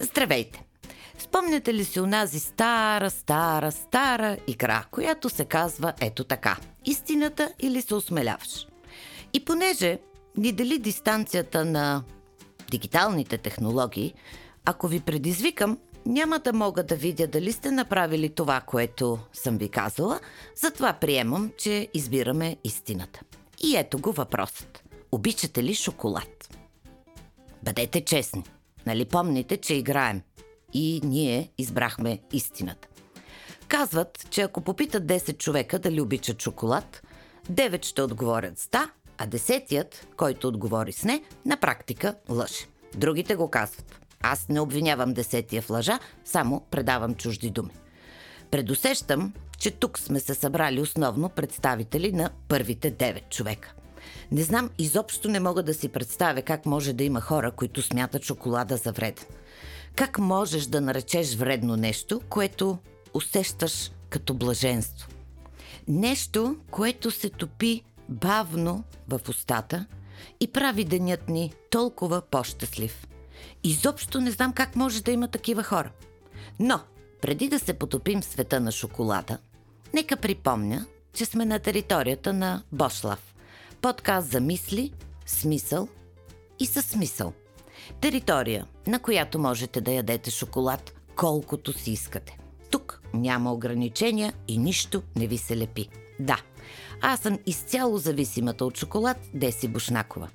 Здравейте! Спомняте ли си онази стара, стара, стара игра, която се казва ето така – истината или се осмеляваш? И понеже ни дели дистанцията на дигиталните технологии, ако ви предизвикам, няма да мога да видя дали сте направили това, което съм ви казала, затова приемам, че избираме истината. И ето го въпросът. Обичате ли шоколад? Бъдете честни. Нали помните, че играем? И ние избрахме истината. Казват, че ако попитат 10 човека дали обичат шоколад, 9 ще отговорят с да, а десетият, който отговори с не, на практика лъже. Другите го казват. Аз не обвинявам десетия в лъжа, само предавам чужди думи. Предусещам, че тук сме се събрали основно представители на първите 9 човека. Не знам, изобщо не мога да си представя как може да има хора, които смятат шоколада за вреден. Как можеш да наречеш вредно нещо, което усещаш като блаженство? Нещо, което се топи бавно в устата и прави денят ни толкова по-щастлив. Изобщо не знам как може да има такива хора. Но, преди да се потопим в света на шоколада, нека припомня, че сме на територията на Бошлав. Подкаст за мисли, смисъл и със смисъл. Територия, на която можете да ядете шоколад колкото си искате. Тук няма ограничения и нищо не ви се лепи. Да, аз съм изцяло зависимата от шоколад Деси Бушнакова.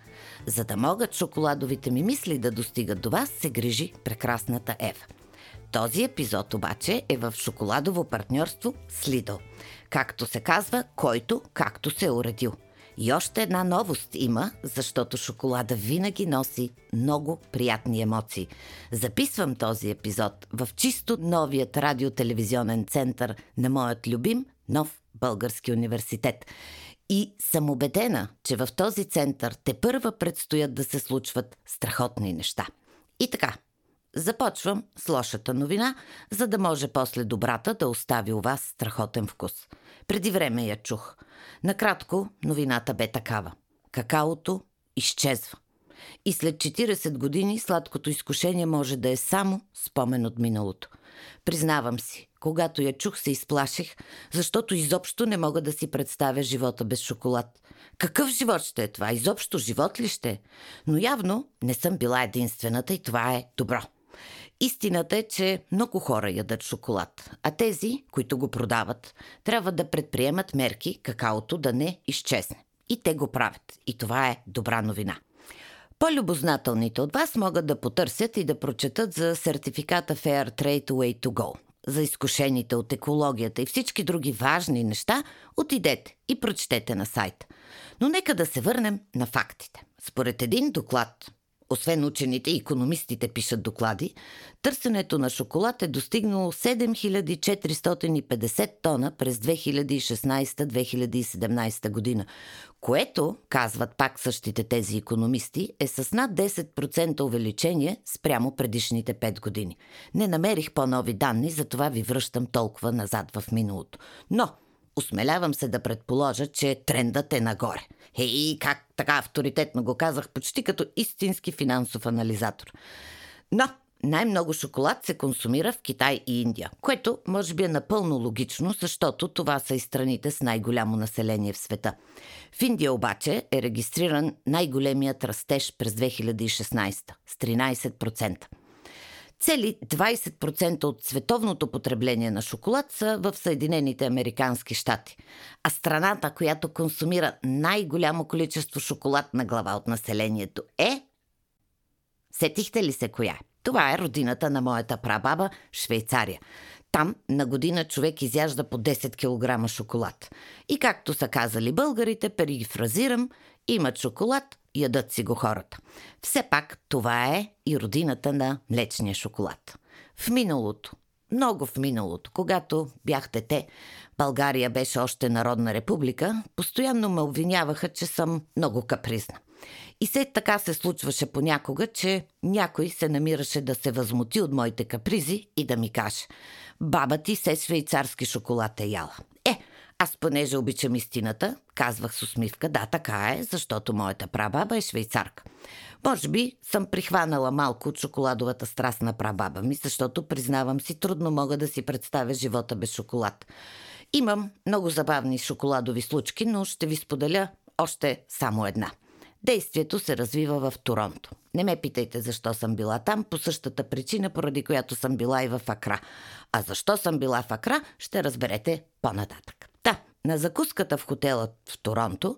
За да могат шоколадовите ми мисли да достигат до вас, се грижи прекрасната Ева. Този епизод обаче е в шоколадово партньорство с Лидо. Както се казва, който както се е уредил. И още една новост има, защото шоколада винаги носи много приятни емоции. Записвам този епизод в чисто новият радиотелевизионен център на моят любим нов български университет. И съм убедена, че в този център те първа предстоят да се случват страхотни неща. И така, започвам с лошата новина, за да може после добрата да остави у вас страхотен вкус. Преди време я чух. Накратко, новината бе такава. Какаото изчезва. И след 40 години сладкото изкушение може да е само спомен от миналото. Признавам си, когато я чух, се изплаших, защото изобщо не мога да си представя живота без шоколад. Какъв живот ще е това? Изобщо живот ли ще е? Но явно не съм била единствената и това е добро. Истината е, че много хора ядат шоколад, а тези, които го продават, трябва да предприемат мерки какаото да не изчезне. И те го правят. И това е добра новина. По-любознателните от вас могат да потърсят и да прочетат за сертификата Fair Trade Way to Go. За изкушените от екологията и всички други важни неща, отидете и прочетете на сайта. Но нека да се върнем на фактите. Според един доклад освен учените и економистите пишат доклади, търсенето на шоколад е достигнало 7450 тона през 2016-2017 година, което, казват пак същите тези економисти, е с над 10% увеличение спрямо предишните 5 години. Не намерих по-нови данни, затова ви връщам толкова назад в миналото. Но Осмелявам се да предположа, че трендът е нагоре. Хей, как така авторитетно го казах, почти като истински финансов анализатор. Но най-много шоколад се консумира в Китай и Индия, което може би е напълно логично, защото това са и страните с най-голямо население в света. В Индия обаче е регистриран най-големият растеж през 2016 с 13%. Цели 20% от световното потребление на шоколад са в Съединените Американски щати. А страната, която консумира най-голямо количество шоколад на глава от населението е... Сетихте ли се коя е? Това е родината на моята прабаба Швейцария. Там на година човек изяжда по 10 кг шоколад. И както са казали българите, перифразирам, имат шоколад, ядат си го хората. Все пак това е и родината на млечния шоколад. В миналото, много в миналото, когато бях дете, България беше още народна република, постоянно ме обвиняваха, че съм много капризна. И се така се случваше понякога, че някой се намираше да се възмути от моите капризи и да ми каже «Баба ти се швейцарски шоколад е яла». Е, Аз понеже обичам истината, казвах с усмивка, да, така е, защото моята прабаба е швейцарка. Може би съм прихванала малко от шоколадовата страст на прабаба ми, защото, признавам си, трудно мога да си представя живота без шоколад. Имам много забавни шоколадови случки, но ще ви споделя още само една. Действието се развива в Торонто. Не ме питайте защо съм била там, по същата причина, поради която съм била и в Акра. А защо съм била в Акра, ще разберете по-нататък. Та, на закуската в хотела в Торонто,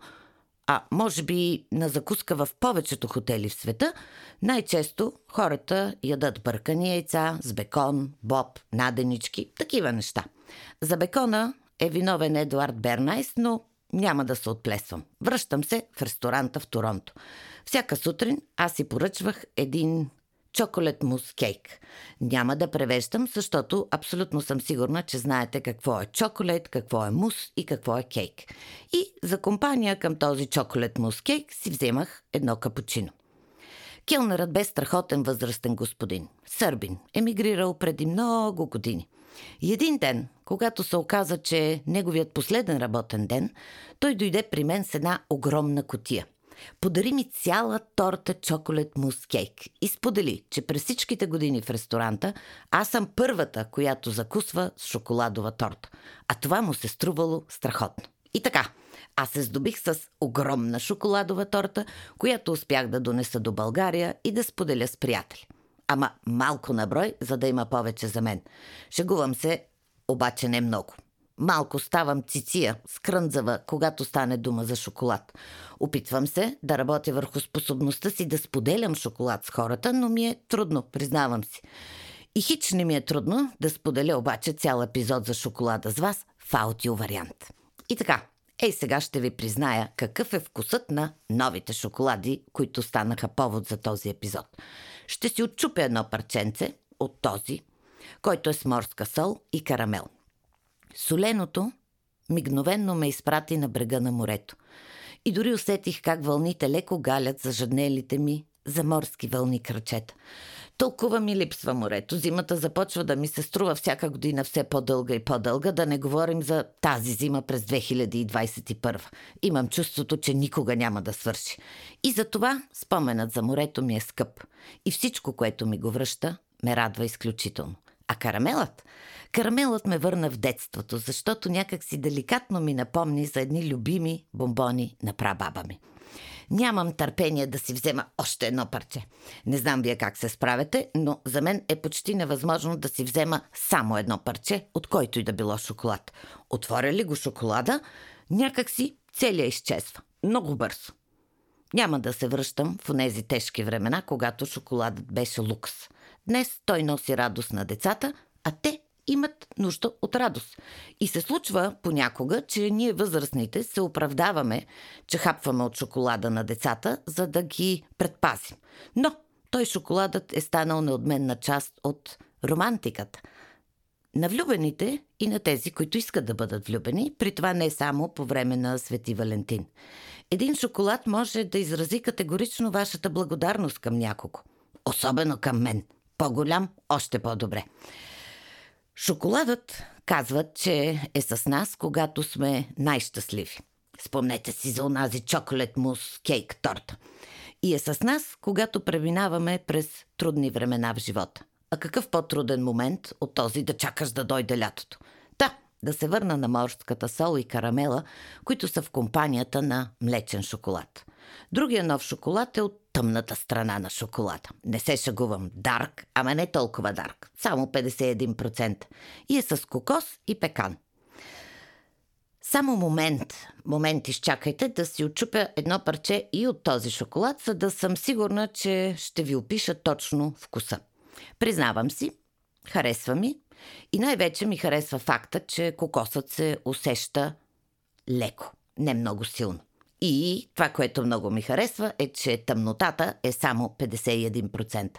а може би на закуска в повечето хотели в света, най-често хората ядат бъркани яйца с бекон, боб, наденички, такива неща. За бекона е виновен Едуард Бернайс, но няма да се отплесвам. Връщам се в ресторанта в Торонто. Всяка сутрин аз си поръчвах един чоколет мус кейк. Няма да превеждам, защото абсолютно съм сигурна, че знаете какво е чоколет, какво е мус и какво е кейк. И за компания към този чоколет мус кейк си вземах едно капучино. Келнерът бе страхотен възрастен господин. Сърбин, емигрирал преди много години. И един ден, когато се оказа, че е неговият последен работен ден, той дойде при мен с една огромна котия. Подари ми цяла торта чоколет мус кейк и сподели, че през всичките години в ресторанта аз съм първата, която закусва с шоколадова торта. А това му се струвало страхотно. И така, аз се здобих с огромна шоколадова торта, която успях да донеса до България и да споделя с приятели. Ама малко на брой, за да има повече за мен. Шегувам се, обаче не много. Малко ставам циция, скрънзава, когато стане дума за шоколад. Опитвам се да работя върху способността си да споделям шоколад с хората, но ми е трудно, признавам си. И хич не ми е трудно да споделя обаче цял епизод за шоколада с вас в аудио вариант. И така, ей сега ще ви призная какъв е вкусът на новите шоколади, които станаха повод за този епизод. Ще си отчупя едно парченце от този, който е с морска сол и карамел. Соленото мигновенно ме изпрати на брега на морето. И дори усетих как вълните леко галят за жаднелите ми за морски вълни кръчета. Толкова ми липсва морето. Зимата започва да ми се струва всяка година все по-дълга и по-дълга, да не говорим за тази зима през 2021. Имам чувството, че никога няма да свърши. И за това споменът за морето ми е скъп. И всичко, което ми го връща, ме радва изключително. А карамелът? Карамелът ме върна в детството, защото някак си деликатно ми напомни за едни любими бомбони на прабаба ми. Нямам търпение да си взема още едно парче. Не знам вие как се справяте, но за мен е почти невъзможно да си взема само едно парче, от който и да било шоколад. Отворя ли го шоколада, някак си целия изчезва. Много бързо. Няма да се връщам в тези тежки времена, когато шоколадът беше лукс. Днес той носи радост на децата, а те имат нужда от радост. И се случва понякога, че ние възрастните се оправдаваме, че хапваме от шоколада на децата, за да ги предпазим. Но той шоколадът е станал неотменна част от романтиката. На влюбените и на тези, които искат да бъдат влюбени, при това не само по време на Свети Валентин. Един шоколад може да изрази категорично вашата благодарност към някого. Особено към мен. По-голям, още по-добре. Шоколадът казват, че е с нас, когато сме най-щастливи. Спомнете си за онази чоколет мус кейк торта. И е с нас, когато преминаваме през трудни времена в живота. А какъв по-труден момент от този да чакаш да дойде лятото? Та, да се върна на морската сол и карамела, които са в компанията на млечен шоколад. Другия нов шоколад е от тъмната страна на шоколада. Не се шагувам. Дарк, ама не толкова дарк. Само 51%. И е с кокос и пекан. Само момент, момент изчакайте да си очупя едно парче и от този шоколад, за да съм сигурна, че ще ви опиша точно вкуса. Признавам си, харесва ми и най-вече ми харесва факта, че кокосът се усеща леко, не много силно. И това, което много ми харесва, е, че тъмнотата е само 51%.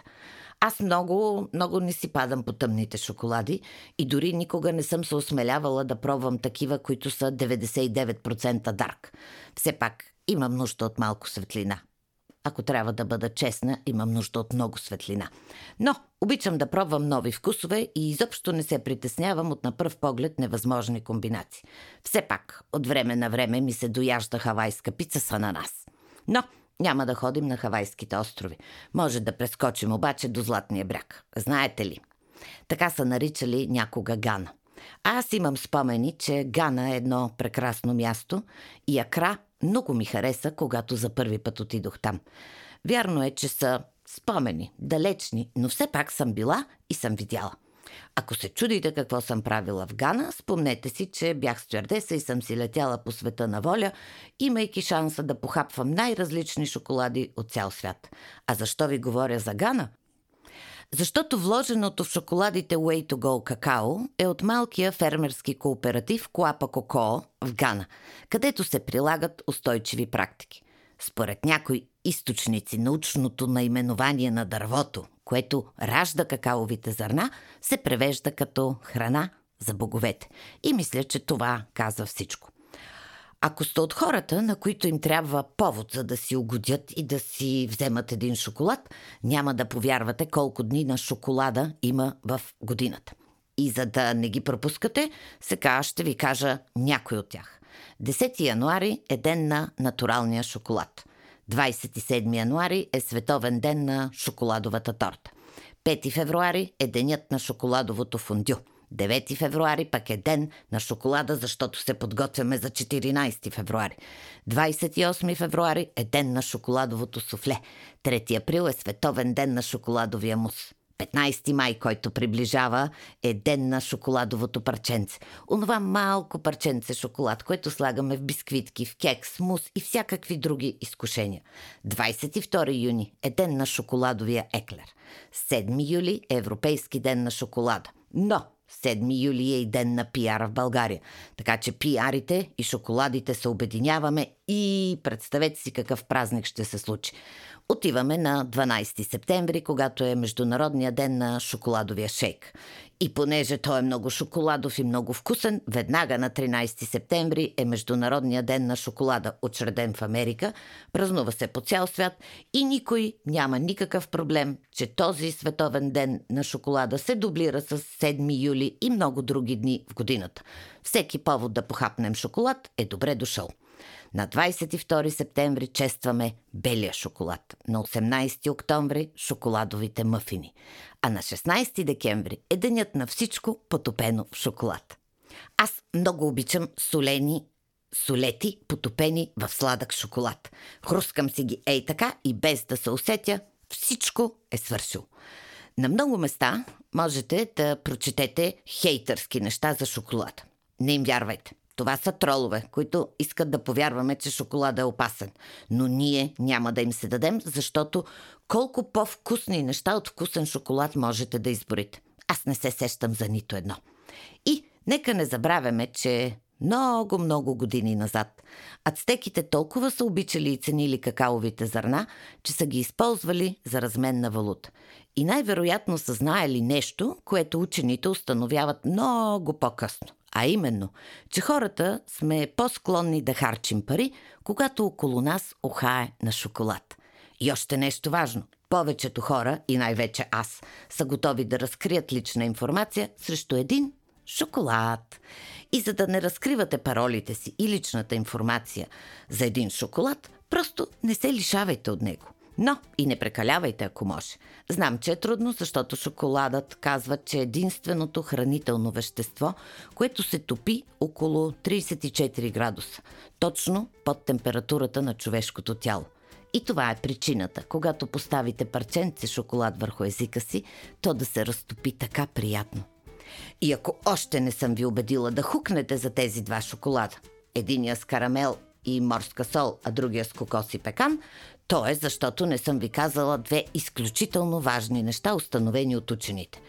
Аз много, много не си падам по тъмните шоколади и дори никога не съм се осмелявала да пробвам такива, които са 99% дарк. Все пак имам нужда от малко светлина. Ако трябва да бъда честна, имам нужда от много светлина. Но обичам да пробвам нови вкусове и изобщо не се притеснявам от на пръв поглед невъзможни комбинации. Все пак, от време на време ми се дояжда хавайска пица с ананас. Но няма да ходим на Хавайските острови. Може да прескочим обаче до Златния бряг. Знаете ли? Така са наричали някога Гана. Аз имам спомени, че Гана е едно прекрасно място и Акра много ми хареса, когато за първи път отидох там. Вярно е, че са спомени, далечни, но все пак съм била и съм видяла. Ако се чудите какво съм правила в Гана, спомнете си, че бях стюардеса и съм си летяла по света на воля, имайки шанса да похапвам най-различни шоколади от цял свят. А защо ви говоря за Гана? Защото вложеното в шоколадите Way to Go какао е от малкия фермерски кооператив Коапа Коко в Гана, където се прилагат устойчиви практики. Според някои източници, научното наименование на дървото, което ражда какаовите зърна, се превежда като храна за боговете. И мисля, че това казва всичко. Ако сте от хората, на които им трябва повод за да си угодят и да си вземат един шоколад, няма да повярвате колко дни на шоколада има в годината. И за да не ги пропускате, сега ще ви кажа някой от тях. 10 януари е ден на натуралния шоколад. 27 януари е световен ден на шоколадовата торта. 5 февруари е денят на шоколадовото фондю – 9 февруари пък е ден на шоколада, защото се подготвяме за 14 февруари. 28 февруари е ден на шоколадовото суфле. 3 април е световен ден на шоколадовия мус. 15 май, който приближава, е ден на шоколадовото парченце. Онова малко парченце шоколад, което слагаме в бисквитки, в кекс, мус и всякакви други изкушения. 22 юни е ден на шоколадовия еклер. 7 юли е Европейски ден на шоколада. Но 7 юли е и ден на пиара в България. Така че пиарите и шоколадите се обединяваме и представете си какъв празник ще се случи. Отиваме на 12 септември, когато е Международния ден на шоколадовия шейк. И понеже той е много шоколадов и много вкусен, веднага на 13 септември е Международния ден на шоколада, учреден в Америка, празнува се по цял свят и никой няма никакъв проблем, че този световен ден на шоколада се дублира с 7 юли и много други дни в годината. Всеки повод да похапнем шоколад е добре дошъл. На 22 септември честваме белия шоколад. На 18 октомври шоколадовите мъфини. А на 16 декември е денят на всичко потопено в шоколад. Аз много обичам солени солети, потопени в сладък шоколад. Хрускам си ги ей така и без да се усетя, всичко е свършил. На много места можете да прочетете хейтърски неща за шоколад. Не им вярвайте. Това са тролове, които искат да повярваме, че шоколада е опасен. Но ние няма да им се дадем, защото колко по-вкусни неща от вкусен шоколад можете да изборите. Аз не се сещам за нито едно. И нека не забравяме, че много, много години назад. Ацтеките толкова са обичали и ценили какаовите зърна, че са ги използвали за размен на валута. И най-вероятно са знаели нещо, което учените установяват много по-късно. А именно, че хората сме по-склонни да харчим пари, когато около нас охае на шоколад. И още нещо важно. Повечето хора, и най-вече аз, са готови да разкрият лична информация срещу един шоколад. И за да не разкривате паролите си и личната информация за един шоколад, просто не се лишавайте от него. Но и не прекалявайте, ако може. Знам, че е трудно, защото шоколадът казва, че е единственото хранително вещество, което се топи около 34 градуса, точно под температурата на човешкото тяло. И това е причината, когато поставите парченце шоколад върху езика си, то да се разтопи така приятно. И ако още не съм ви убедила да хукнете за тези два шоколада, единия с карамел и морска сол, а другия с кокос и пекан, то е защото не съм ви казала две изключително важни неща, установени от учените.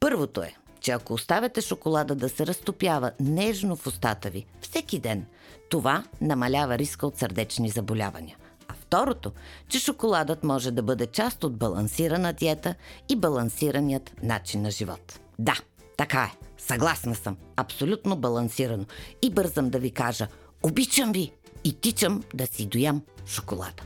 Първото е, че ако оставяте шоколада да се разтопява нежно в устата ви всеки ден, това намалява риска от сърдечни заболявания. А второто, че шоколадът може да бъде част от балансирана диета и балансираният начин на живот. Да, така е. Съгласна съм. Абсолютно балансирано. И бързам да ви кажа, обичам ви и тичам да си доям шоколада.